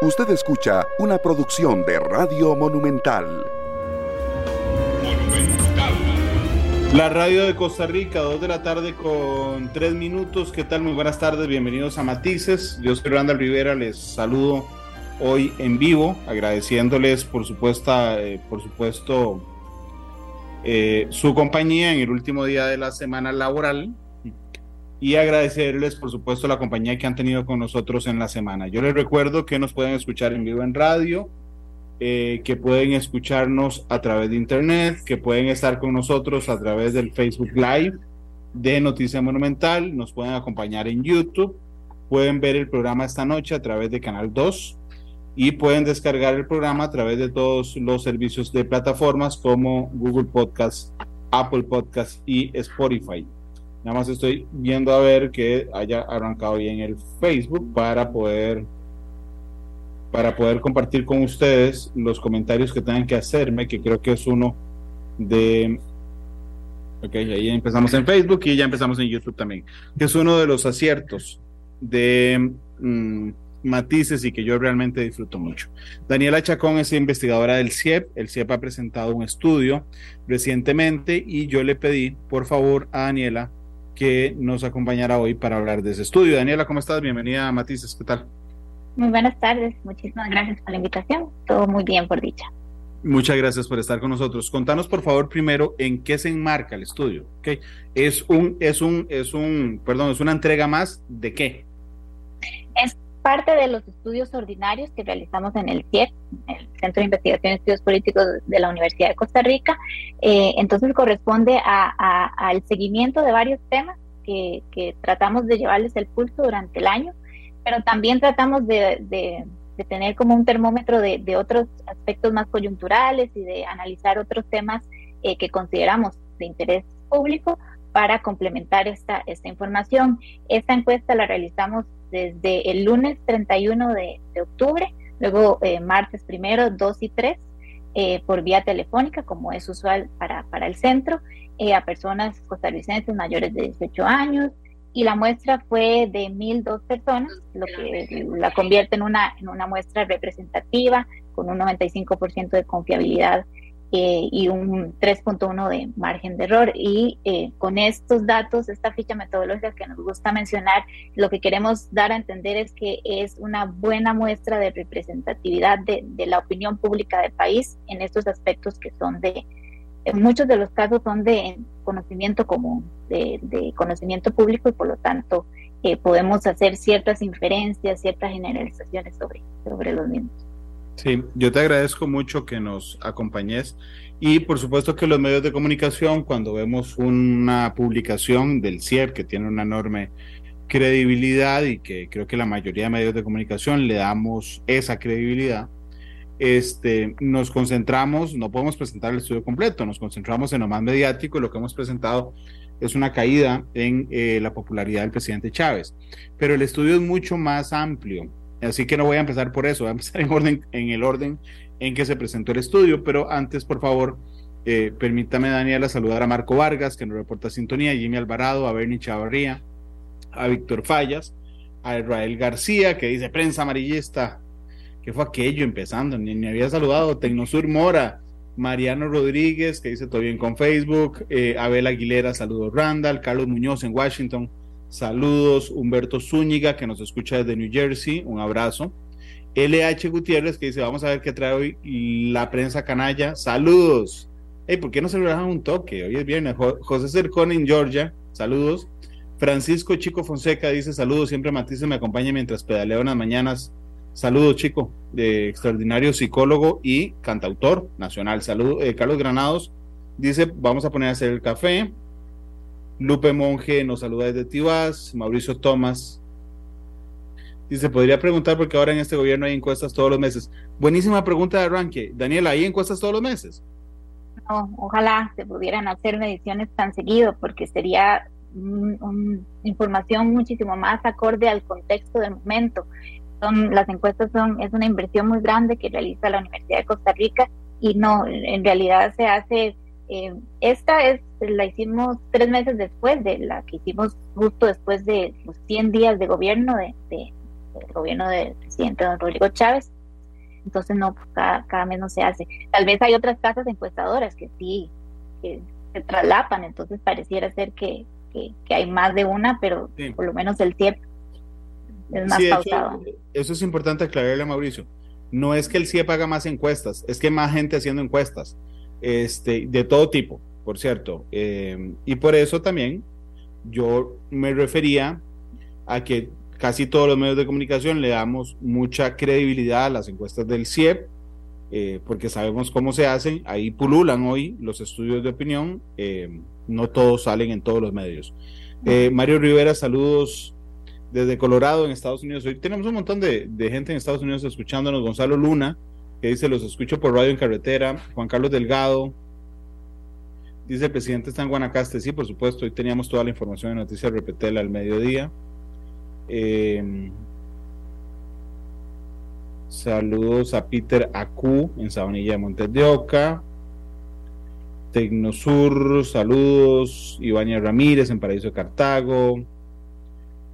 Usted escucha una producción de Radio Monumental. La radio de Costa Rica, 2 de la tarde con 3 minutos. ¿Qué tal? Muy buenas tardes, bienvenidos a Matices. Yo soy Randall Rivera, les saludo hoy en vivo, agradeciéndoles por supuesto, eh, por supuesto eh, su compañía en el último día de la semana laboral y agradecerles, por supuesto, la compañía que han tenido con nosotros en la semana. Yo les recuerdo que nos pueden escuchar en vivo en radio, eh, que pueden escucharnos a través de internet, que pueden estar con nosotros a través del Facebook Live de Noticia Monumental, nos pueden acompañar en YouTube, pueden ver el programa esta noche a través de Canal 2 y pueden descargar el programa a través de todos los servicios de plataformas como Google Podcast, Apple Podcast y Spotify. Nada más estoy viendo a ver que haya arrancado bien el Facebook para poder para poder compartir con ustedes los comentarios que tengan que hacerme, que creo que es uno de Ok, ahí empezamos en Facebook y ya empezamos en YouTube también, que es uno de los aciertos de mm, matices y que yo realmente disfruto mucho. Daniela Chacón es investigadora del CIEP. El CIEP ha presentado un estudio recientemente y yo le pedí, por favor, a Daniela que nos acompañará hoy para hablar de ese estudio. Daniela, ¿cómo estás? Bienvenida a Matices, ¿qué tal? Muy buenas tardes, muchísimas gracias por la invitación. Todo muy bien, por dicha. Muchas gracias por estar con nosotros. Contanos, por favor, primero en qué se enmarca el estudio. ¿Okay? Es un, es un, es un, perdón, es una entrega más de qué? Es parte de los estudios ordinarios que realizamos en el CIEP, el Centro de Investigación y Estudios Políticos de la Universidad de Costa Rica. Eh, entonces corresponde al seguimiento de varios temas que, tratamos de llevarles el pulso durante el año, pero también tratamos de, tener como un termómetro de, otros aspectos más coyunturales y de analizar otros temas eh, que consideramos de interés público para complementar esta, esta información. Esta encuesta la realizamos desde el lunes 31 de, octubre, luego eh, martes primero, 2 y 3, eh, por vía telefónica, como es usual para, para el centro, eh, a personas costarricenses mayores de 18 años, y la muestra fue de 1.002 personas, lo que la convierte en una, en una muestra representativa, con un 95% de confiabilidad eh, y un 3.1 de margen de error. Y eh, con estos datos, esta ficha metodológica que nos gusta mencionar, lo que queremos dar a entender es que es una buena muestra de representatividad de, la opinión pública del país en estos aspectos que son de, en muchos de los casos son de conocimiento común, de, conocimiento público y por lo tanto eh, podemos hacer ciertas inferencias, ciertas generalizaciones sobre, sobre los mismos. Sí, yo te agradezco mucho que nos acompañes y por supuesto que los medios de comunicación, cuando vemos una publicación del CIEP que tiene una enorme credibilidad y que creo que la mayoría de medios de comunicación le damos esa credibilidad, este, nos concentramos, no podemos presentar el estudio completo, nos concentramos en lo más mediático y lo que hemos presentado es una caída en eh, la popularidad del presidente Chávez. Pero el estudio es mucho más amplio Así que no voy a empezar por eso, voy a empezar en, orden, en el orden en que se presentó el estudio, pero antes, por favor, eh, permítame, Daniela, saludar a Marco Vargas, que nos reporta sintonía, a Jimmy Alvarado, a Bernie Chavarría, a Víctor Fallas, a Israel García, que dice prensa amarillista. ¿Qué fue aquello empezando? Ni me había saludado. Tecnosur Mora, Mariano Rodríguez, que dice todo bien con Facebook, eh, Abel Aguilera, saludos Randall, Carlos Muñoz en Washington, Saludos, Humberto Zúñiga, que nos escucha desde New Jersey, un abrazo. LH Gutiérrez, que dice, vamos a ver qué trae hoy la prensa canalla. Saludos. Hey, ¿por qué no se relajan un toque? Hoy es viernes. José Cercón en Georgia, saludos. Francisco Chico Fonseca dice, saludos, siempre Matisse me acompaña mientras pedaleo en las mañanas. Saludos, chico, de extraordinario psicólogo y cantautor nacional. Saludos, eh, Carlos Granados dice, vamos a poner a hacer el café. Lupe Monge nos saluda desde Tibás, Mauricio Tomás. Dice, podría preguntar porque ahora en este gobierno hay encuestas todos los meses. Buenísima pregunta de arranque. Daniela, ¿hay encuestas todos los meses? No, ojalá se pudieran hacer mediciones tan seguido porque sería una información muchísimo más acorde al contexto del momento. Son, las encuestas son, es una inversión muy grande que realiza la Universidad de Costa Rica y no, en realidad se hace eh, esta es la hicimos tres meses después de la que hicimos justo después de los 100 días de gobierno de, el gobierno del presidente don Rodrigo Chávez. Entonces, no, pues, cada, cada mes no se hace. Tal vez hay otras casas encuestadoras que sí, que se traslapan, entonces pareciera ser que, que, hay más de una, pero por lo menos el tiempo es más pausado. eso es importante aclararle a Mauricio. No es que el CIEP haga más encuestas, es que más gente haciendo encuestas, este, de todo tipo, por cierto. Eh, y por eso también yo me refería a que casi todos los medios de comunicación le damos mucha credibilidad a las encuestas del CIEP, eh, porque sabemos cómo se hacen, ahí pululan hoy los estudios de opinión, eh, no todos salen en todos los medios. Eh, Mario Rivera, saludos desde Colorado, en Estados Unidos. Hoy tenemos un montón de, gente en Estados Unidos escuchándonos. Gonzalo Luna, que dice, los escucho por radio en carretera. Juan Carlos Delgado, dice, el presidente está en Guanacaste. Sí, por supuesto, hoy teníamos toda la información de Noticias Repetel al mediodía. Eh, saludos a Peter Acu en Sabanilla de Montes de Oca. Tecnosur, saludos. Ivania Ramírez en Paraíso de Cartago.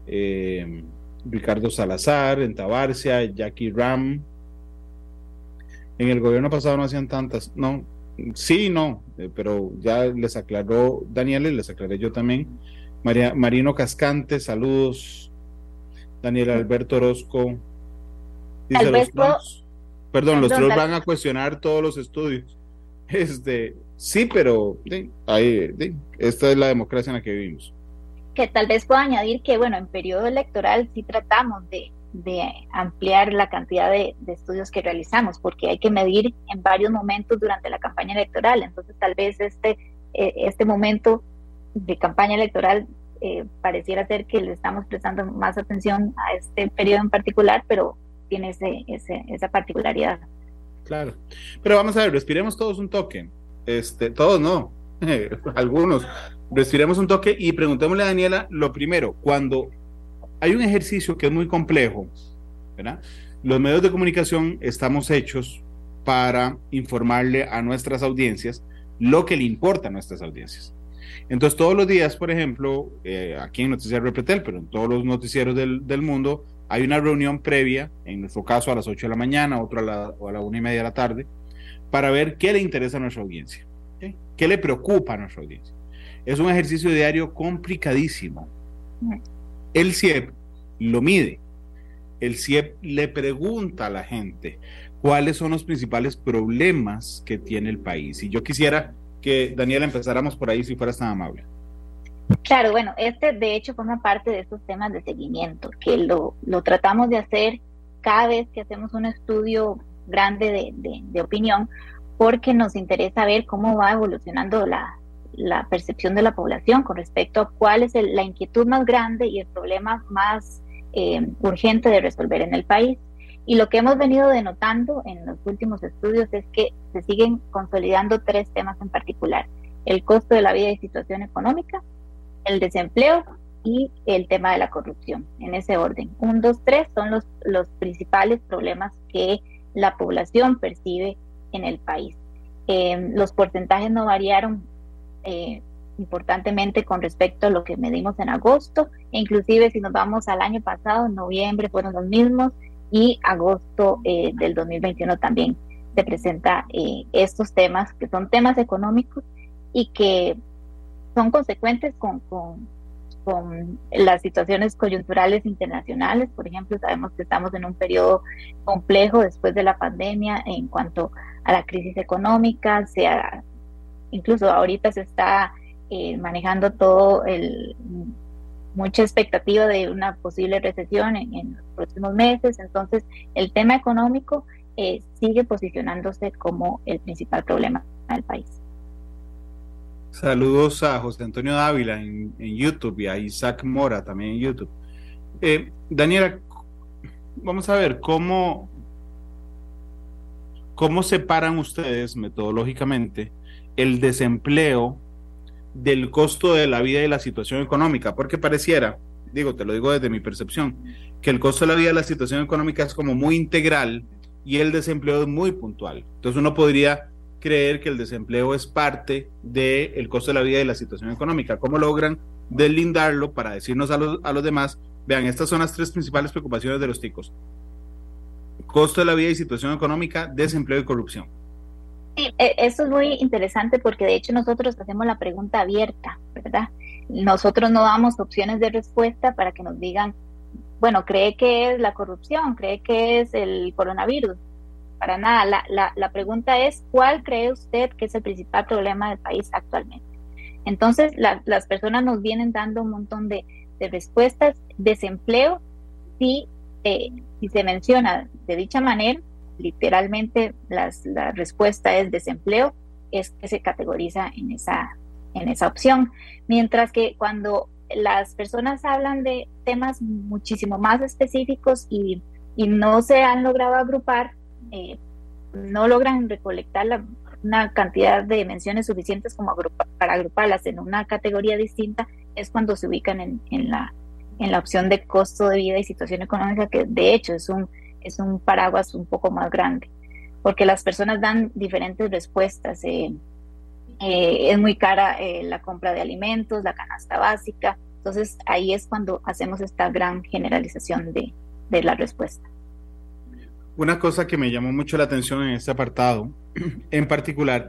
Eh, Ricardo Salazar en Tabarcia. Jackie Ram. En el gobierno pasado no hacían tantas. No, sí, no, eh, pero ya les aclaró Daniel y les aclaré yo también. María, Marino Cascante, saludos. Daniel Alberto Orozco. Dice los perdón, los tres van a cuestionar todos los estudios. Este, sí, pero esta es la democracia en la que vivimos. Que tal vez pueda añadir que, bueno, en periodo electoral sí tratamos de, ampliar la cantidad de, estudios que realizamos, porque hay que medir en varios momentos durante la campaña electoral. Entonces, tal vez este, eh, este momento de campaña electoral eh, pareciera ser que le estamos prestando más atención a este periodo en particular, pero tiene ese, esa particularidad. Claro, pero vamos a ver, respiremos todos un toque, este, todos no, algunos, respiremos un toque y preguntémosle a Daniela lo primero, cuando hay un ejercicio que es muy complejo, ¿verdad? Los medios de comunicación estamos hechos para informarle a nuestras audiencias lo que le importa a nuestras audiencias. Entonces, todos los días, por ejemplo, eh, aquí en Noticiero Repretel, pero en todos los noticieros del, mundo, hay una reunión previa, en nuestro caso a las 8 de la mañana, otro a la, a la 1 y media de la tarde, para ver qué le interesa a nuestra audiencia, qué le preocupa a nuestra audiencia. Es un ejercicio diario complicadísimo. El CIEP lo mide. El CIEP le pregunta a la gente cuáles son los principales problemas que tiene el país. Y yo quisiera que, Daniela, empezáramos por ahí si fueras tan amable. Claro, bueno, este de hecho forma parte de estos temas de seguimiento, que lo, lo tratamos de hacer cada vez que hacemos un estudio grande de, de, opinión, porque nos interesa ver cómo va evolucionando la, la percepción de la población con respecto a cuál es la inquietud más grande y el problema más eh, urgente de resolver en el país. Y lo que hemos venido denotando en los últimos estudios es que se siguen consolidando tres temas en particular. El costo de la vida y situación económica, el desempleo y el tema de la corrupción, en ese orden. Un, dos, tres son los, los principales problemas que la población percibe en el país. Eh, los porcentajes no variaron eh, importantemente con respecto a lo que medimos en agosto, e inclusive si nos vamos al año pasado, en noviembre fueron los mismos, y agosto eh, del 2021 también se presenta eh, estos temas que son temas económicos y que son consecuentes con, con, con, las situaciones coyunturales internacionales. Por ejemplo, sabemos que estamos en un periodo complejo después de la pandemia en cuanto a la crisis económica, sea, incluso ahorita se está eh, manejando todo el mucha expectativa de una posible recesión en, los próximos meses. Entonces, el tema económico eh, sigue posicionándose como el principal problema del país. Saludos a José Antonio Dávila en, YouTube y a Isaac Mora también en YouTube. Eh, Daniela, vamos a ver cómo, cómo separan ustedes metodológicamente el desempleo del costo de la vida y la situación económica, porque pareciera, digo, te lo digo desde mi percepción, que el costo de la vida y la situación económica es como muy integral y el desempleo es muy puntual. Entonces uno podría creer que el desempleo es parte del costo de la vida y la situación económica. ¿Cómo logran deslindarlo para decirnos a los, a los demás Vean, estas son las tres principales preocupaciones de los ticos. Costo de la vida y situación económica, desempleo y corrupción. E, eso es muy interesante porque de hecho nosotros hacemos la pregunta abierta, ¿verdad? Nosotros no damos opciones de respuesta para que nos digan, bueno, cree que es la corrupción, cree que es el coronavirus. Para nada, la, la, la pregunta es, ¿cuál cree usted que es el principal problema del país actualmente? Entonces, las personas nos vienen dando un montón de, de respuestas. Desempleo, sí, eh, si se menciona de dicha manera, literalmente las, la respuesta es desempleo, es que se categoriza en esa, en esa opción. Mientras que cuando las personas hablan de temas muchísimo más específicos y, y no se han logrado agrupar, eh, no logran recolectar la, una cantidad de menciones suficientes como para agruparlas en una categoría distinta, es cuando se ubican en, en, la, en la opción de costo de vida y situación económica, que de hecho es un, es un paraguas un poco más grande, porque las personas dan diferentes respuestas. Eh, eh, es muy cara eh, la compra de alimentos, la canasta básica, entonces ahí es cuando hacemos esta gran generalización de, de la respuesta. Una cosa que me llamó mucho la atención en este apartado, en particular,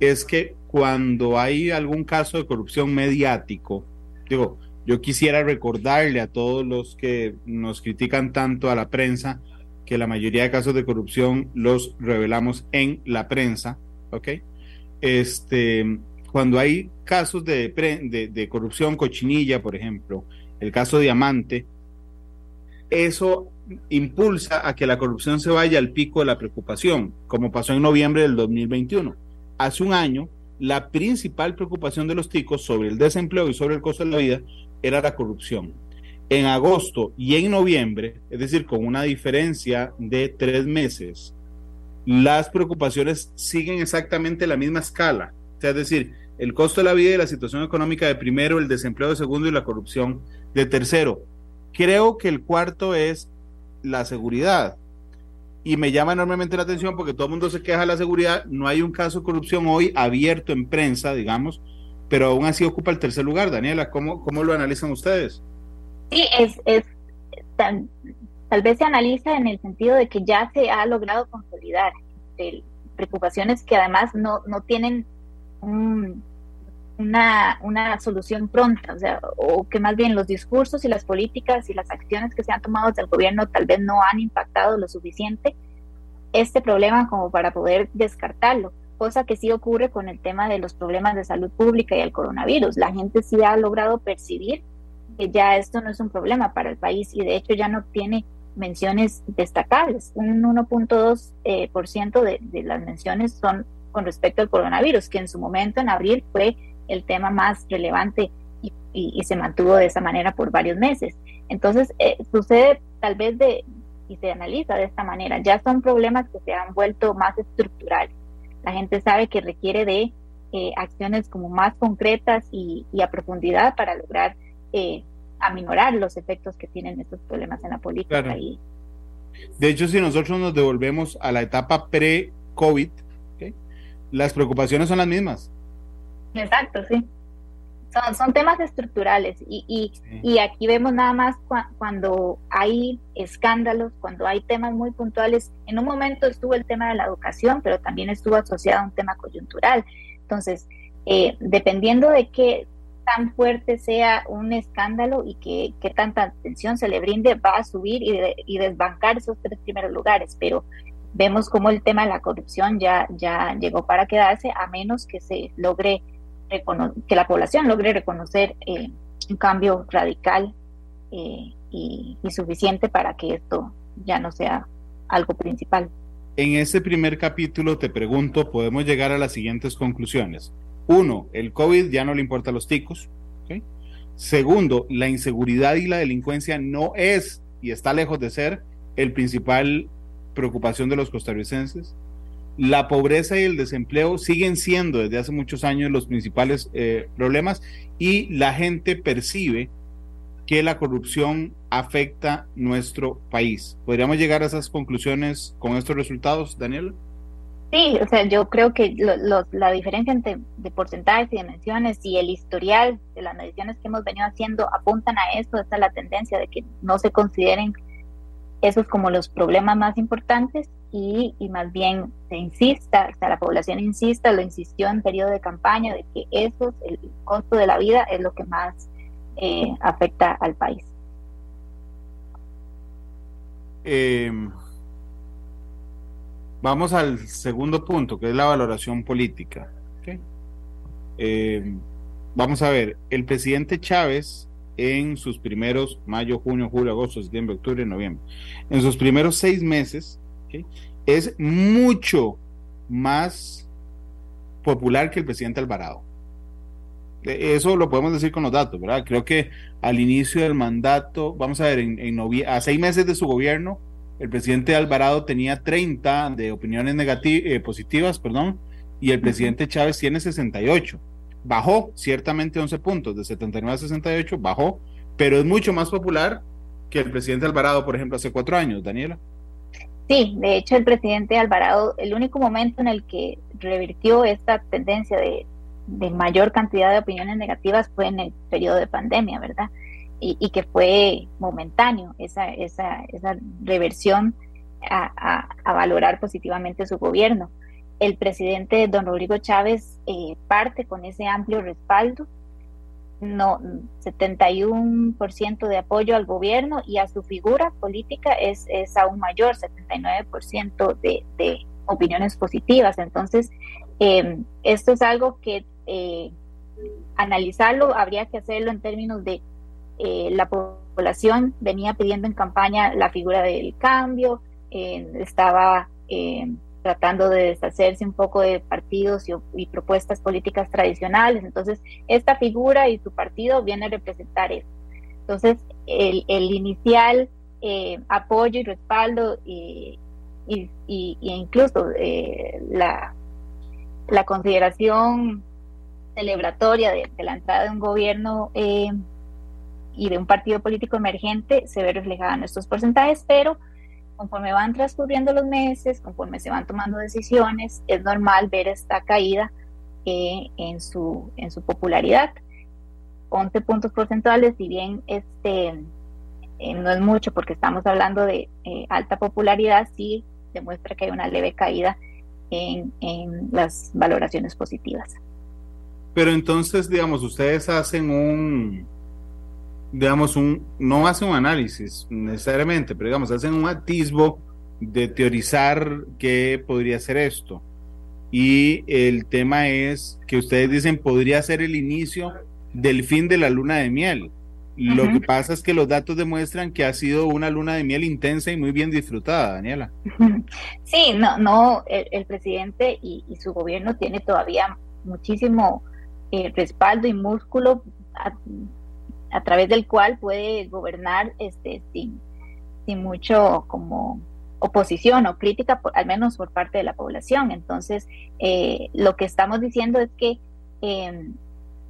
es que cuando hay algún caso de corrupción mediático, digo, yo quisiera recordarle a todos los que nos critican tanto a la prensa que la mayoría de casos de corrupción los revelamos en la prensa, ¿ok? Este, cuando hay casos de, de, corrupción cochinilla, por ejemplo, el caso Diamante, eso impulsa a que la corrupción se vaya al pico de la preocupación, como pasó en noviembre del 2021. Hace un año, la principal preocupación de los ticos sobre el desempleo y sobre el costo de la vida era la corrupción. En agosto y en noviembre, es decir, con una diferencia de tres meses, las preocupaciones siguen exactamente la misma escala. es decir, el costo de la vida y la situación económica de primero, el desempleo de segundo y la corrupción de tercero. Creo que el cuarto es la seguridad. Y me llama enormemente la atención porque todo el mundo se queja de la seguridad. No hay un caso de corrupción hoy abierto en prensa, digamos, pero aún así ocupa el tercer lugar. Daniela, ¿cómo, cómo lo analizan ustedes? Sí, es, es tal vez se analiza en el sentido de que ya se ha logrado consolidar preocupaciones que además no, no tienen un, una, una solución pronta, o sea, o que más bien los discursos y las políticas y las acciones que se han tomado desde el gobierno tal vez no han impactado lo suficiente este problema como para poder descartarlo, cosa que sí ocurre con el tema de los problemas de salud pública y el coronavirus. La gente sí ha logrado percibir que ya esto no es un problema para el país y de hecho ya no tiene menciones destacables. Un 1.2% eh, de las menciones son con respecto al coronavirus, que en su momento en abril fue el tema más relevante y, se mantuvo de esa manera por varios meses. Entonces, eh, sucede tal vez de, y se analiza de esta manera, ya son problemas que se han vuelto más estructurales. La gente sabe que requiere de eh, acciones como más concretas y, a profundidad para lograr eh, aminorar los efectos que tienen estos problemas en la política. De hecho, si nosotros nos devolvemos a la etapa pre-COVID, las preocupaciones son las mismas. Exacto, sí. Son, son temas estructurales y, y, y aquí vemos nada más cuando hay escándalos, cuando hay temas muy puntuales. En un momento estuvo el tema de la educación, pero también estuvo asociado a un tema coyuntural. Entonces, eh, dependiendo de qué tan fuerte sea un escándalo y que, qué tanta atención se le brinde, va a subir y, y desbancar esos tres primeros lugares. Pero vemos como el tema de la corrupción ya, ya llegó para quedarse, a menos que se logre que la población logre reconocer eh, un cambio radical eh, y, suficiente para que esto ya no sea algo principal. En ese primer capítulo te pregunto, podemos llegar a las siguientes conclusiones. Uno, el COVID ya no le importa a los ticos. Segundo, la inseguridad y la delincuencia no es y está lejos de ser el principal preocupación de los costarricenses la pobreza y el desempleo siguen siendo desde hace muchos años los principales eh, problemas y la gente percibe que la corrupción afecta nuestro país. ¿Podríamos llegar a esas conclusiones con estos resultados, Daniel? Sí, o sea, yo creo que la diferencia entre de porcentajes y dimensiones y el historial de las mediciones que hemos venido haciendo apuntan a esto, esta es la tendencia de que no se consideren esos como los problemas más importantes y, más bien se insista, o sea, la población insista, lo insistió en periodo de campaña, de que eso, el costo de la vida, es lo que más eh, afecta al país. Eh, Vamos al segundo punto, que es la valoración política. Eh, vamos a ver, el presidente Chávez en sus primeros mayo, junio, julio, agosto, septiembre, octubre, noviembre, en sus primeros seis meses, es mucho más popular que el presidente Alvarado. E, eso lo podemos decir con los datos, ¿verdad? Creo que al inicio del mandato, vamos a ver, en, en a seis meses de su gobierno, el presidente Alvarado tenía 30 de opiniones negativas, eh, positivas, perdón, y el presidente Chávez tiene 68. Bajó ciertamente 11 puntos, de 79 a 68, bajó, pero es mucho más popular que el presidente Alvarado, por ejemplo, hace cuatro años, Daniela. Sí, de hecho el presidente Alvarado, el único momento en el que revirtió esta tendencia de, de mayor cantidad de opiniones negativas fue en el periodo de pandemia, ¿verdad? Y, que fue momentáneo esa, esa, esa reversión a, a, valorar positivamente su gobierno. El presidente don Rodrigo Chávez eh, parte con ese amplio respaldo, no 71% de apoyo al gobierno y a su figura política es, es aún mayor, 79% de, de opiniones positivas. Entonces, eh, esto es algo que eh, analizarlo habría que hacerlo en términos de eh, la población venía pidiendo en campaña la figura del cambio, eh, estaba eh, tratando de deshacerse un poco de partidos y, propuestas políticas tradicionales. Entonces, esta figura y su partido viene a representar eso. Entonces, el, inicial apoyo y respaldo y, incluso la, la consideración celebratoria de, la entrada de un gobierno y de un partido político emergente se ve reflejada en estos porcentajes, pero conforme van transcurriendo los meses, conforme se van tomando decisiones, es normal ver esta caída eh, en, su, en su popularidad. 11 puntos porcentuales, si bien este, eh, no es mucho porque estamos hablando de eh, alta popularidad, sí demuestra que hay una leve caída en, en las valoraciones positivas. Pero entonces, digamos, ustedes hacen un, digamos, un, no hacen un análisis necesariamente, pero digamos, hacen un atisbo de teorizar qué podría ser esto. Y el tema es que ustedes dicen podría ser el inicio del fin de la luna de miel. Lo que pasa es que los datos demuestran que ha sido una luna de miel intensa y muy bien disfrutada, Daniela. Sí, no, no, el, presidente y, su gobierno tiene todavía muchísimo eh, respaldo y músculo a través del cual puede gobernar este, sin, sin mucho como oposición o crítica, al menos por parte de la población. Entonces, eh, lo que estamos diciendo es que em,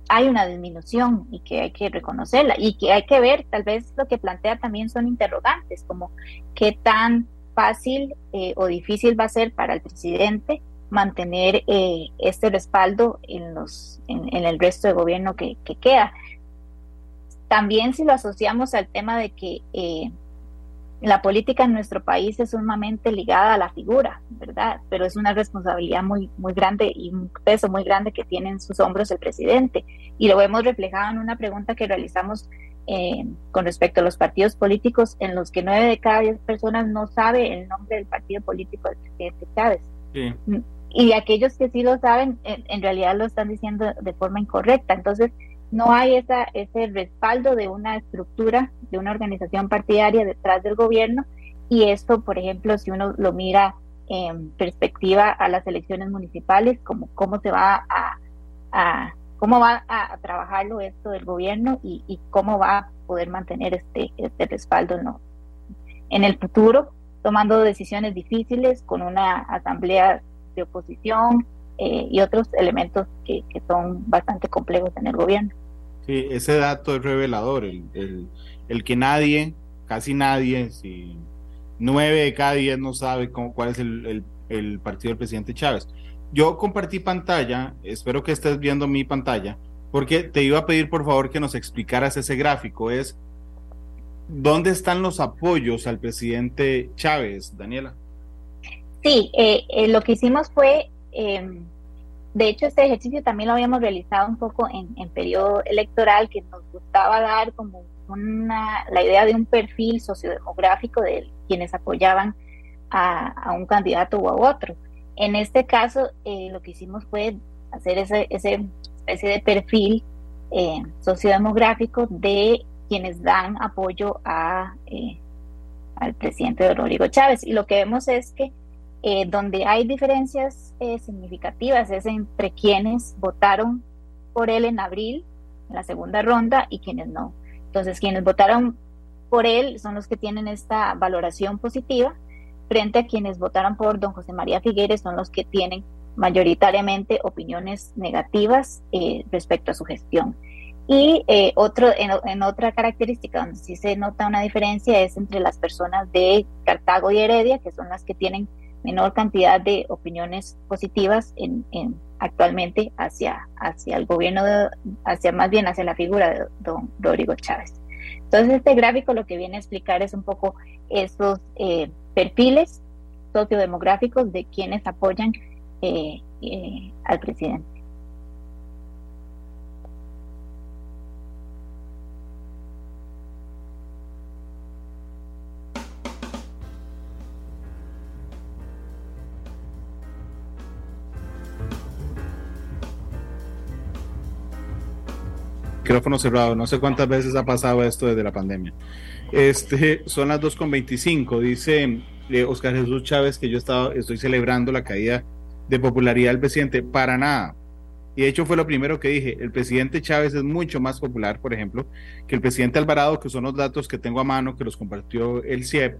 hay una disminución y que hay que reconocerla y que hay que ver, tal vez lo que plantea también son interrogantes, como qué tan fácil eh, o difícil va a ser para el presidente mantener eh, este respaldo en, los, en, el resto de gobierno que queda. También si lo asociamos al tema de que eh, la política en nuestro país es sumamente ligada a la figura, ¿verdad? Pero es una responsabilidad muy, muy grande y un peso muy grande que tiene en sus hombros el presidente. Y lo hemos reflejado en una pregunta que realizamos eh, con respecto a los partidos políticos, en los que nueve de cada diez personas no sabe el nombre del partido político del presidente Chávez. Y aquellos que sí lo saben, en realidad lo están diciendo de forma incorrecta. Entonces, no hay esa, ese respaldo de una estructura, de una organización partidaria detrás del gobierno y esto, por ejemplo, si uno lo mira en perspectiva a las elecciones municipales, como cómo se va a, cómo va a, trabajarlo esto del gobierno y, cómo va a poder mantener este, este respaldo en el futuro, tomando decisiones difíciles con una asamblea de oposición eh, y otros elementos que son bastante complejos en el gobierno. Sí, ese dato es revelador, el, el, que nadie, casi nadie, si nueve de cada diez no sabe cómo, cuál es el, el partido del presidente Chávez. Yo compartí pantalla, espero que estés viendo mi pantalla, porque te iba a pedir por favor que nos explicaras ese gráfico. Es ¿dónde están los apoyos al presidente Chávez, Daniela? Sí, eh, eh, lo que hicimos fue, em, de hecho este ejercicio también lo habíamos realizado un poco en, periodo electoral, que nos gustaba dar como una, la idea de un perfil sociodemográfico de quienes apoyaban a, un candidato u a otro. En este caso, eh, lo que hicimos fue hacer ese, ese especie de perfil eh, sociodemográfico de quienes dan apoyo a, eh, al presidente Rodrigo Chávez. Y lo que vemos es que eh, donde hay diferencias significativas es entre quienes votaron por él en abril, en la segunda ronda, y quienes no. Entonces, quienes votaron por él son los que tienen esta valoración positiva, frente a quienes votaron por don José María Figueres son los que tienen mayoritariamente opiniones negativas eh, respecto a su gestión. Y eh, otro, en, otra característica donde sí se nota una diferencia es entre las personas de Cartago y Heredia, que son las que tienen menor cantidad de opiniones positivas en, actualmente hacia, hacia el gobierno, hacia más bien hacia la figura de don Rodrigo Chávez. Entonces este gráfico lo que viene a explicar es un poco esos eh, perfiles sociodemográficos de quienes apoyan eh, eh, al presidente. Micrófono cerrado. No sé cuántas veces ha pasado esto desde la pandemia. Este, son las 2.25. Dice eh, Oscar Jesús Chávez que yo estaba, estoy celebrando la caída de popularidad del presidente, para nada. Y de hecho fue lo primero que dije, el presidente Chávez es mucho más popular, por ejemplo, que el presidente Alvarado, que son los datos que tengo a mano, que los compartió el CIEP.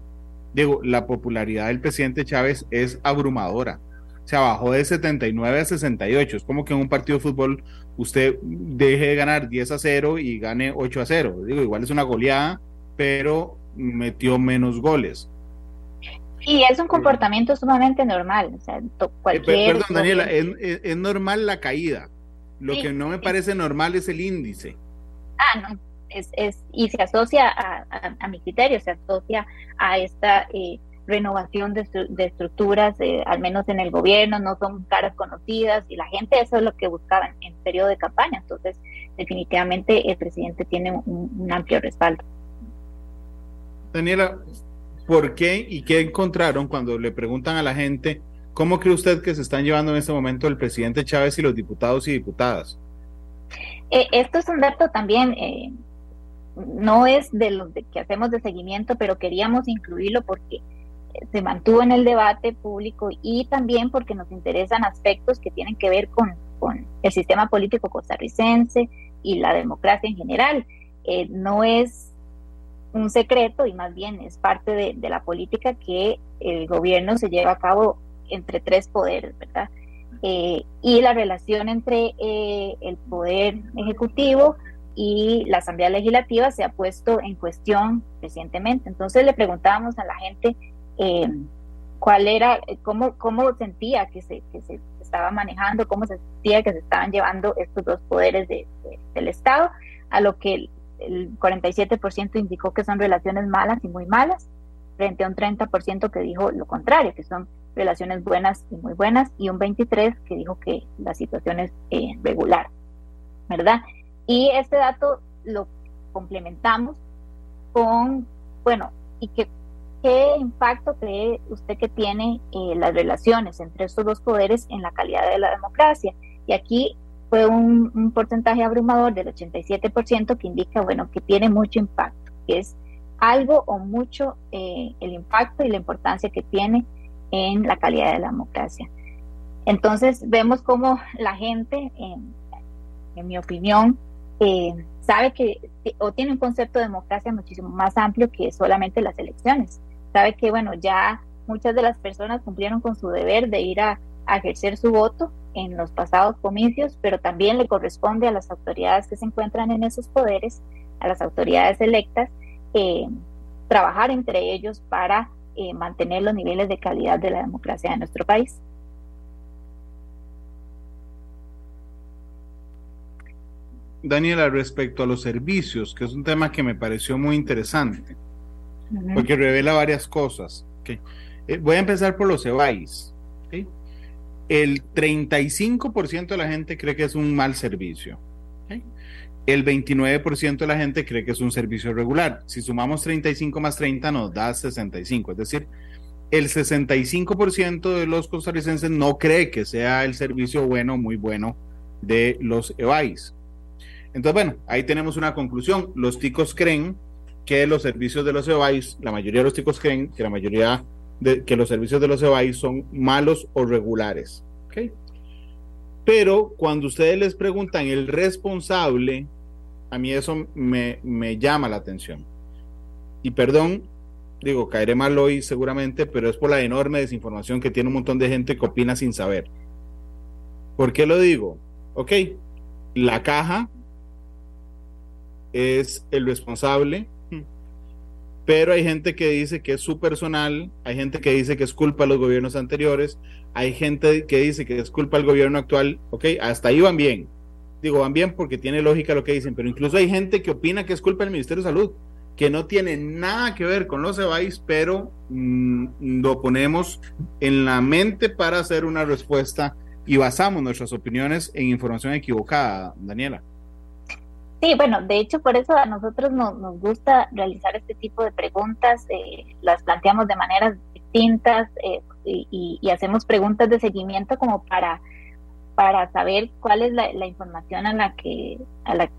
Digo, la popularidad del presidente Chávez es abrumadora. Se bajó de 79 a 68. Es como que en un partido de fútbol usted deje de ganar 10 a 0 y gane 8 a 0. Digo, igual es una goleada, pero metió menos goles. Y es un comportamiento sumamente normal. O sea, eh, cualquier Perdón, Daniela, es, normal la caída. Lo que no me parece normal es el índice. Ah, no. Es, es, y se asocia a, mi criterio, se asocia a esta eh, renovación de, estructuras, eh, al menos en el gobierno, no son caras conocidas y la gente eso es lo que buscaban en periodo de campaña. Entonces, definitivamente el presidente tiene un amplio respaldo. Daniela, ¿Por qué y qué encontraron cuando le preguntan a la gente cómo cree usted que se están llevando en este momento el presidente Chávez y los diputados y diputadas? Eh, esto es un dato también, eh, no es de los que hacemos de seguimiento, pero queríamos incluirlo porque se mantuvo en el debate público y también porque nos interesan aspectos que tienen que ver con, el sistema político costarricense y la democracia en general. Eh, no es un secreto y más bien es parte de, la política que el gobierno se lleva a cabo entre tres poderes, ¿verdad? Eh, y la relación entre eh, el poder ejecutivo y la Asamblea Legislativa se ha puesto en cuestión recientemente. Entonces le preguntábamos a la gente eh, cuál era, cómo, cómo sentía que se, que se estaba manejando, cómo se sentía que se estaban llevando estos dos poderes del Estado, a lo que el 47% indicó que son relaciones malas y muy malas, frente a un 30% que dijo lo contrario, que son relaciones buenas y muy buenas, y un 23% que dijo que la situación es eh, regular, ¿verdad? Y este dato lo complementamos con, bueno, ¿y qué, qué impacto cree usted que tiene eh, las relaciones entre estos dos poderes en la calidad de la democracia? Y aquí fue un, porcentaje abrumador del 87% que indica, bueno, que tiene mucho impacto, que es algo o mucho eh, el impacto y la importancia que tiene en la calidad de la democracia. Entonces vemos cómo la gente, en, mi opinión, eh, sabe que o tiene un concepto de democracia muchísimo más amplio que solamente las elecciones. Sabe que, bueno, ya muchas de las personas cumplieron con su deber de ir a ejercer su voto en los pasados comicios, pero también le corresponde a las autoridades que se encuentran en esos poderes, a las autoridades electas, eh, trabajar entre ellos para eh, mantener los niveles de calidad de la democracia de nuestro país. Daniela, respecto a los servicios, que es un tema que me pareció muy interesante, porque revela varias cosas. Eh, voy a empezar por los EBAIS. El 35% de la gente cree que es un mal servicio. El 29% de la gente cree que es un servicio regular. Si sumamos 35 más 30 nos da 65. Es decir, el 65% de los costarricenses no cree que sea el servicio bueno, muy bueno de los EBAIS. Entonces, bueno, ahí tenemos una conclusión. Los ticos creen que los servicios de los EBAIS, la mayoría de los ticos creen que la mayoría de que los servicios de los EBAIS son malos o regulares. ¿okay? Pero cuando ustedes les preguntan el responsable, a mí eso me, me llama la atención. Y perdón, digo, caeré mal hoy seguramente, pero es por la enorme desinformación que tiene un montón de gente que opina sin saber. ¿Por qué lo digo? Ok, la caja es el responsable, pero hay gente que dice que es su personal, hay gente que dice que es culpa de los gobiernos anteriores, hay gente que dice que es culpa del gobierno actual, ok, hasta ahí van bien. Digo, van bien porque tiene lógica lo que dicen, pero incluso hay gente que opina que es culpa del Ministerio de Salud, que no tiene nada que ver con los EBAIS, pero mm, lo ponemos en la mente para hacer una respuesta y basamos nuestras opiniones en información equivocada, Daniela. Sí, bueno, de hecho por eso a nosotros nos, gusta realizar este tipo de preguntas, eh, las planteamos de maneras distintas eh, y, hacemos preguntas de seguimiento como para, para saber cuál es la, información a la que, a la,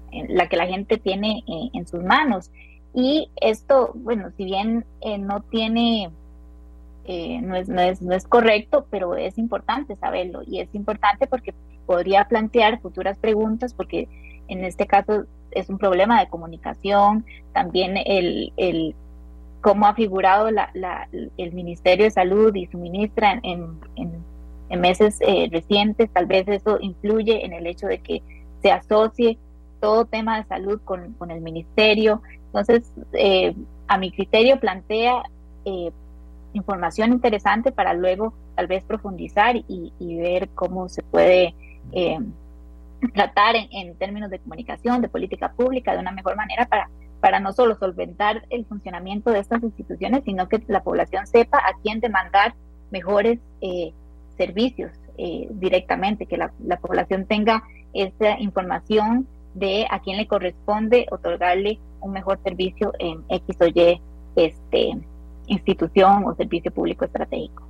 que la gente tiene eh, en sus manos. Y esto, bueno, si bien no tiene, no, es, no, es, no es correcto, pero es importante saberlo y es importante porque podría plantear futuras preguntas porque en este caso es un problema de comunicación, también el, el cómo ha figurado la, el Ministerio de Salud y su ministra en, en, meses eh, recientes, tal vez eso influye en el hecho de que se asocie todo tema de salud con, con el ministerio. Entonces, eh, a mi criterio plantea eh, información interesante para luego tal vez profundizar y, y ver cómo se puede tratar en, términos de comunicación, de política pública, de una mejor manera para, para no solo solventar el funcionamiento de estas instituciones, sino que la población sepa a quién demandar mejores eh, servicios eh, directamente, que la, población tenga esa información de a quién le corresponde otorgarle un mejor servicio en X o Y este, institución o servicio público estratégico.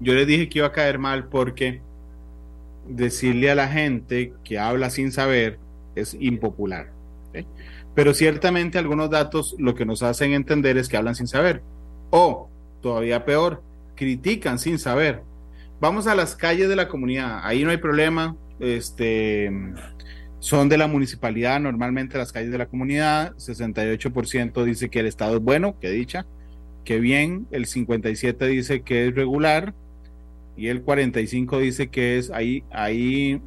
Yo le dije que iba a caer mal porque decirle a la gente que habla sin saber es impopular. Pero ciertamente algunos datos lo que nos hacen entender es que hablan sin saber. O, todavía peor, critican sin saber. Vamos a las calles de la comunidad, ahí no hay problema. Este, son de la municipalidad, normalmente las calles de la comunidad. 68% dice que el Estado es bueno, que dicha, que bien. El 57% dice que es regular y el 45 dice que es ahí, ahí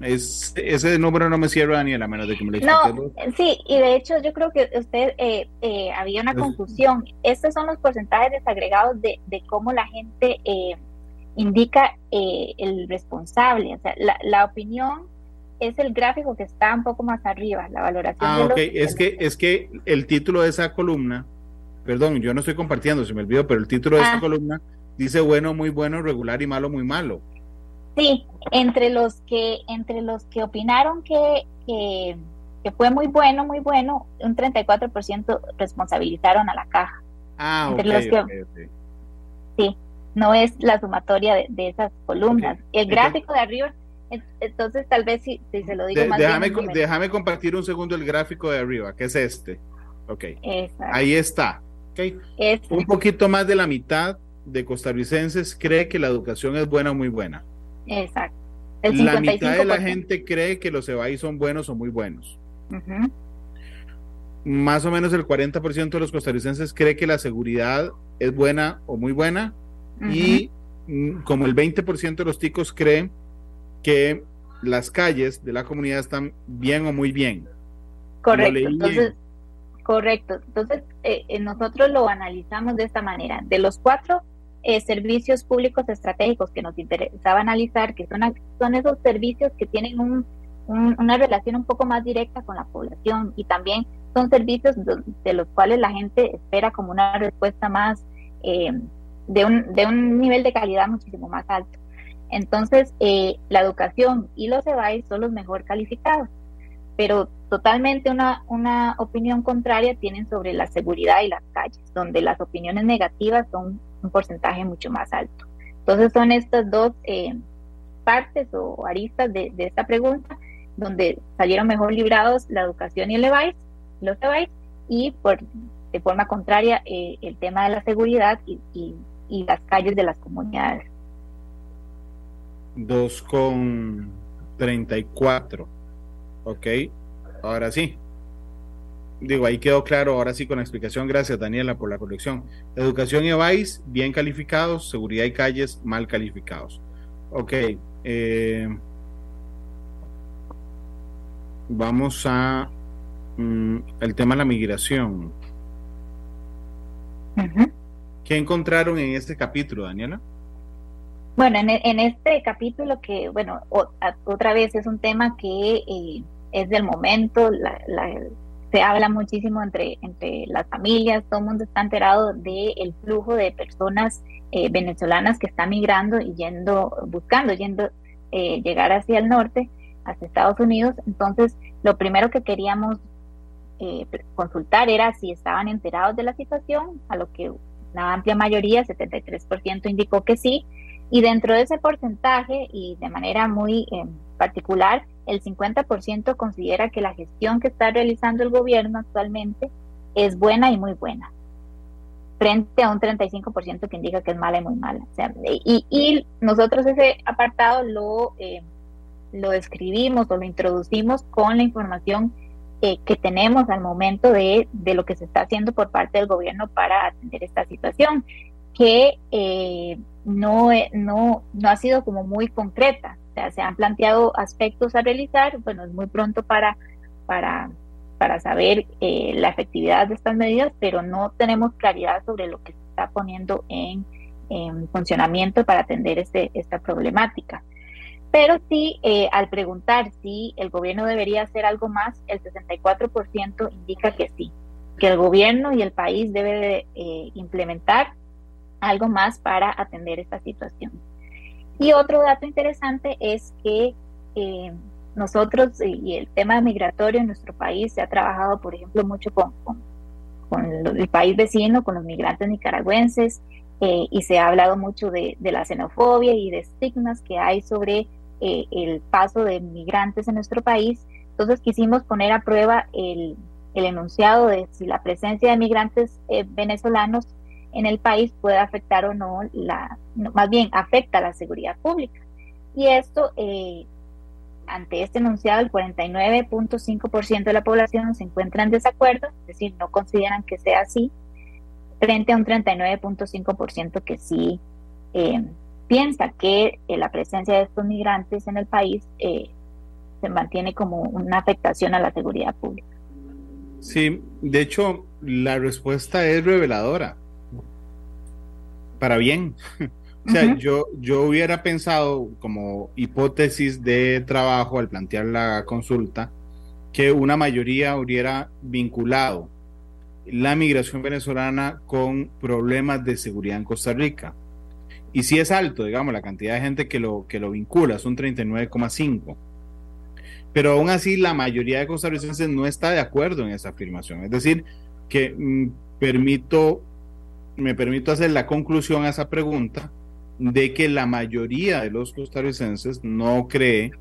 es, ese número no me cierra, Daniela, a menos de que me lo No, sí, y de hecho yo creo que usted eh, eh, había una confusión. Estos son los porcentajes desagregados de, de cómo la gente eh, indica el responsable. O sea, la, la, opinión es el gráfico que está un poco más arriba, la valoración. Ah, ok, es que, es que el título de esa columna, perdón, yo no estoy compartiendo, se me olvidó, pero el título de esa ah. columna dice bueno, muy bueno, regular y malo, muy malo. Sí, entre los que, entre los que opinaron que, que, fue muy bueno, muy bueno, un 34% responsabilizaron a la caja. Ah, entre los que, Sí, no es la sumatoria de, esas columnas. El gráfico de arriba, entonces tal vez si, se lo digo más déjame, déjame compartir un segundo el gráfico de arriba, que es este. Ok. Ahí está. Okay. Este. Un poquito más de la mitad de costarricenses cree que la educación es buena o muy buena. Exacto. La mitad de la gente cree que los EBAI son buenos o muy buenos. Más o menos el 40% de los costarricenses cree que la seguridad es buena o muy buena. Y mm, como el 20% de los ticos creen que las calles de la comunidad están bien o muy bien. Correcto. Entonces, Correcto. Entonces, eh, eh, nosotros lo analizamos de esta manera. De los cuatro eh, servicios públicos estratégicos que nos interesaba analizar, que son, esos servicios que tienen un, una relación un poco más directa con la población y también son servicios de, los cuales la gente espera como una respuesta más de, un, de un nivel de calidad muchísimo más alto. Entonces, la educación y los EBAI son los mejor calificados pero totalmente una opinión contraria tienen sobre la seguridad y las calles, donde las opiniones negativas son un porcentaje mucho más alto. Entonces son estas dos eh, partes o aristas de, esta pregunta donde salieron mejor librados la educación y el EVAIS, los EVAIS, y por, de forma contraria eh, el tema de la seguridad y, las calles de las comunidades. 2,34 Ok, ahora sí. Digo, ahí quedó claro, ahora sí con la explicación. Gracias, Daniela, por la corrección. Educación y EVAIS, bien calificados. Seguridad y calles, mal calificados. Ok. Eh, vamos a mm, el tema de la migración. ¿Qué encontraron en este capítulo, Daniela? Bueno, en, en, este capítulo que, bueno, otra vez es un tema que eh, es del momento, se habla muchísimo entre, entre las familias, todo el mundo está enterado del flujo de personas eh, venezolanas que están migrando y yendo, buscando, yendo, eh, llegar hacia el norte, hacia Estados Unidos. Entonces, lo primero que queríamos eh, consultar era si estaban enterados de la situación, a lo que la amplia mayoría, 73%, indicó que sí. Y dentro de ese porcentaje, y de manera muy particular, el 50% considera que la gestión que está realizando el gobierno actualmente es buena y muy buena, frente a un 35% que indica que es mala y muy mala. y, nosotros ese apartado lo, eh, lo describimos o lo introducimos con la información eh, que tenemos al momento de, de, lo que se está haciendo por parte del gobierno para atender esta situación, que eh, no, no, no ha sido como muy concreta se han planteado aspectos a realizar, bueno, es muy pronto para, para, para saber eh, la efectividad de estas medidas, pero no tenemos claridad sobre lo que se está poniendo en, funcionamiento para atender este, esta problemática. Pero sí, eh, al preguntar si el gobierno debería hacer algo más, el 64% indica que sí, que el gobierno y el país debe eh, implementar algo más para atender esta situación. Y otro dato interesante es que eh, nosotros y el tema migratorio en nuestro país se ha trabajado, por ejemplo, mucho con, con, el país vecino, con los migrantes nicaragüenses, eh, y se ha hablado mucho de, la xenofobia y de estigmas que hay sobre eh, el paso de migrantes en nuestro país. Entonces quisimos poner a prueba el, el enunciado de si la presencia de migrantes venezolanos en el país puede afectar o no, la, más bien afecta la seguridad pública. Y esto, eh, ante este enunciado, el 49.5% de la población se encuentra en desacuerdo, es decir, no consideran que sea así, frente a un 39.5% que sí eh, piensa que eh, la presencia de estos migrantes en el país se mantiene como una afectación a la seguridad pública. Sí, de hecho, la respuesta es reveladora para bien. o sea, yo, yo hubiera pensado como hipótesis de trabajo al plantear la consulta que una mayoría hubiera vinculado la migración venezolana con problemas de seguridad en Costa Rica. Y si es alto, digamos, la cantidad de gente que lo, que lo vincula, son 39,5. Pero aún así, la mayoría de costarricenses no está de acuerdo en esa afirmación. Es decir, que mm, permito me permito hacer la conclusión a esa pregunta de que la mayoría de los costarricenses no cree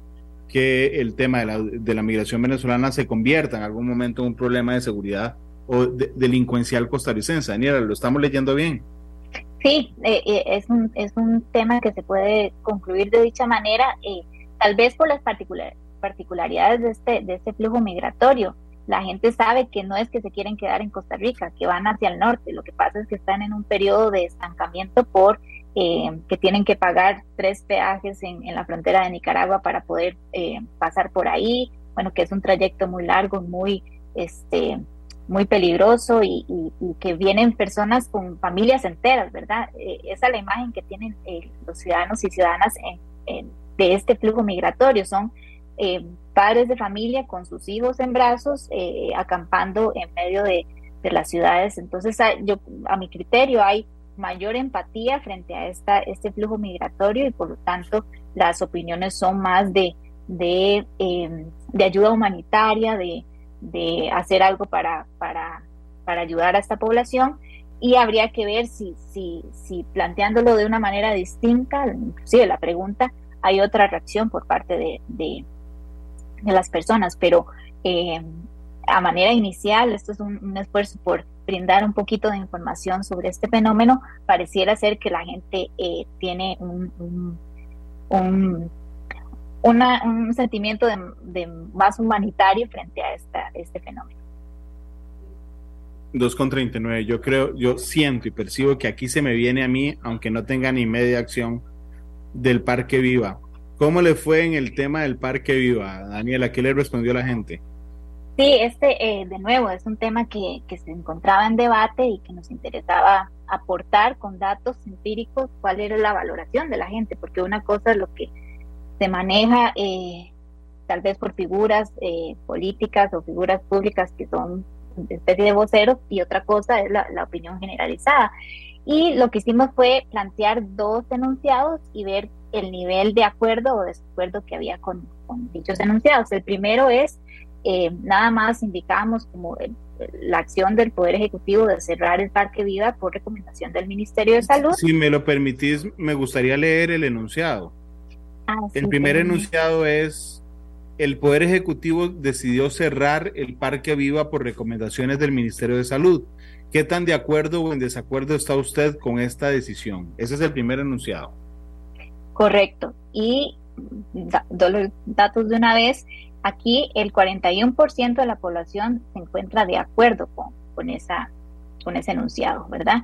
que el tema de la, de la migración venezolana se convierta en algún momento en un problema de seguridad o delincuencial costarricense. Daniela, ¿lo estamos leyendo bien? Sí, eh, eh, es, un, es un tema que se puede concluir de dicha manera, eh, tal vez por las particularidades de este, de este flujo migratorio la gente sabe que no es que se quieren quedar en Costa Rica, que van hacia el norte. Lo que pasa es que están en un periodo de estancamiento por eh, que tienen que pagar tres peajes en, la frontera de Nicaragua para poder eh, pasar por ahí. Bueno, que es un trayecto muy largo, muy este, muy peligroso y, que vienen personas con familias enteras, ¿verdad? Eh, esa es la imagen que tienen los ciudadanos y ciudadanas de este flujo migratorio. Son padres de familia con sus hijos en brazos, acampando en medio de, las ciudades. Entonces, a, yo, a mi criterio, hay mayor empatía frente a esta, este flujo migratorio y por lo tanto las opiniones son más de, de, de ayuda humanitaria, de, de hacer algo para, para, para ayudar a esta población y habría que ver si, si, si planteándolo de una manera distinta, inclusive la pregunta, hay otra reacción por parte de, de, las personas, pero eh, a manera inicial, esto es un, esfuerzo por brindar un poquito de información sobre este fenómeno, pareciera ser que la gente eh, tiene un, un un sentimiento de, más humanitario frente a esta, este fenómeno. 2,39. Yo creo, yo siento y percibo que aquí se me viene a mí, aunque no tenga ni media acción, del Parque Viva. ¿Cómo le fue en el tema del Parque Viva, Daniela? ¿Qué le respondió la gente? Sí, este, eh, de nuevo, es un tema que, que se encontraba en debate y que nos interesaba aportar con datos empíricos cuál era la valoración de la gente, porque una cosa es lo que se maneja eh, tal vez por figuras eh, políticas o figuras públicas que son especie de voceros y otra cosa es la, opinión generalizada. Y lo que hicimos fue plantear dos enunciados y ver el nivel de acuerdo o desacuerdo que había con, dichos enunciados. El primero es, eh, nada más indicamos como la acción del Poder Ejecutivo de cerrar el Parque Viva por recomendación del Ministerio de Salud. Si me lo permitís, me gustaría leer el enunciado. Ah, el primer enunciado es, el Poder Ejecutivo decidió cerrar el Parque Viva por recomendaciones del Ministerio de Salud. ¿Qué tan de acuerdo o en desacuerdo está usted con esta decisión? Ese es el primer enunciado. Correcto. Y los datos de una vez. Aquí el 41% de la población se encuentra de acuerdo con, con, esa, con ese enunciado, ¿verdad?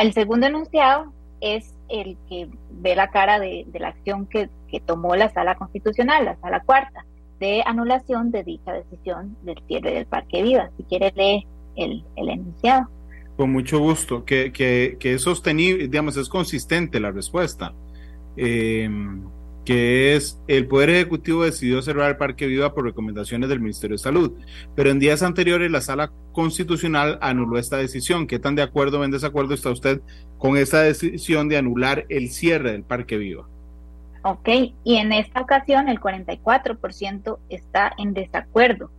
El segundo enunciado es el que ve la cara de, la acción que, tomó la sala constitucional, la sala cuarta, de anulación de dicha decisión del cierre del Parque Viva. Si quiere leer el, enunciado. Con mucho gusto, que, que, que, es sostenible, digamos, es consistente la respuesta. Eh, que es el Poder Ejecutivo decidió cerrar el Parque Viva por recomendaciones del Ministerio de Salud, pero en días anteriores la Sala Constitucional anuló esta decisión. ¿Qué tan de acuerdo o en desacuerdo está usted con esta decisión de anular el cierre del Parque Viva? Ok, y en esta ocasión el 44% está en desacuerdo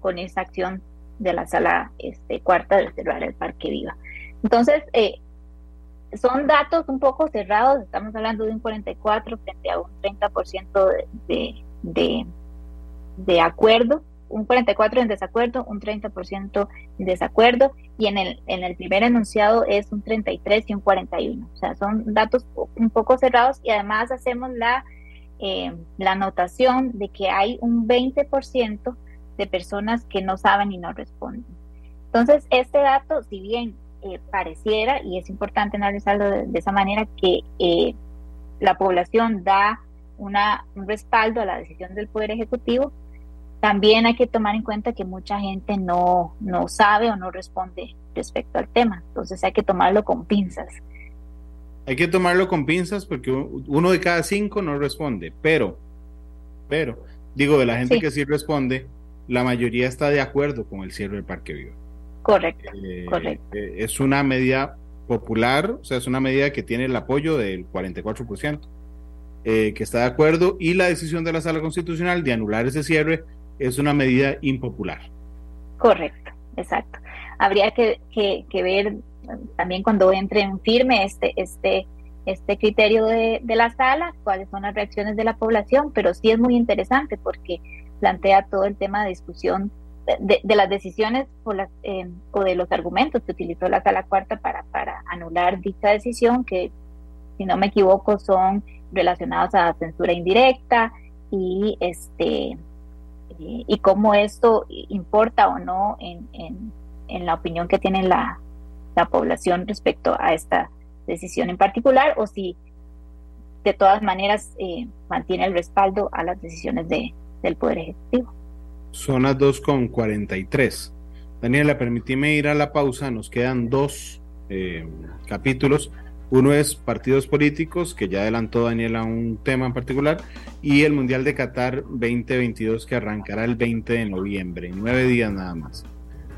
con esa acción de la Sala este, Cuarta de cerrar el Parque Viva. Entonces, eh, son datos un poco cerrados, estamos hablando de un 44 frente a un 30% de, de, de, acuerdo, un 44 en desacuerdo, un 30% en desacuerdo, y en el, en el primer enunciado es un 33 y un 41. O sea, son datos un poco cerrados y además hacemos la, eh, la anotación de que hay un 20% de personas que no saben y no responden. Entonces, este dato, si bien eh, pareciera, y es importante analizarlo de, esa manera, que eh, la población da una, un respaldo a la decisión del Poder Ejecutivo, también hay que tomar en cuenta que mucha gente no, no sabe o no responde respecto al tema. Entonces hay que tomarlo con pinzas. Hay que tomarlo con pinzas porque uno de cada cinco no responde, pero, pero, digo, de la gente que sí responde, la mayoría está de acuerdo con el cierre del Parque Vivo. Correcto, eh, correcto. Eh, es una medida popular, o sea, es una medida que tiene el apoyo del 44%, eh, que está de acuerdo, y la decisión de la Sala Constitucional de anular ese cierre es una medida impopular. Correcto, exacto. Habría que, que, ver también cuando entre en firme este, este, este criterio de, de la sala, cuáles son las reacciones de la población, pero sí es muy interesante porque plantea todo el tema de discusión de, las decisiones o, las, eh, o de los argumentos que utilizó la sala cuarta para, para anular dicha decisión, que si no me equivoco son relacionados a censura indirecta y este y, cómo esto importa o no en, en, la opinión que tiene la, la población respecto a esta decisión en particular o si de todas maneras eh, mantiene el respaldo a las decisiones de, del Poder Ejecutivo. Son las 2.43. Daniela, permíteme ir a la pausa, nos quedan dos eh, capítulos. Uno es partidos políticos, que ya adelantó Daniela un tema en particular, y el Mundial de Qatar 2022 que arrancará el 20 de noviembre, nueve días nada más.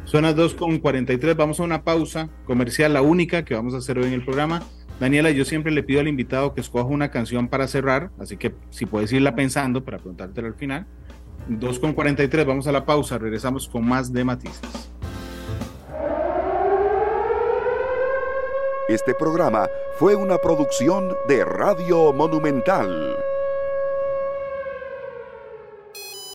Son las 2.43, vamos a una pausa comercial, la única que vamos a hacer hoy en el programa. Daniela, yo siempre le pido al invitado que escoja una canción para cerrar, así que si puedes irla pensando para preguntártela al final. 2.43, vamos a la pausa, regresamos con más de matices. Este programa fue una producción de Radio Monumental.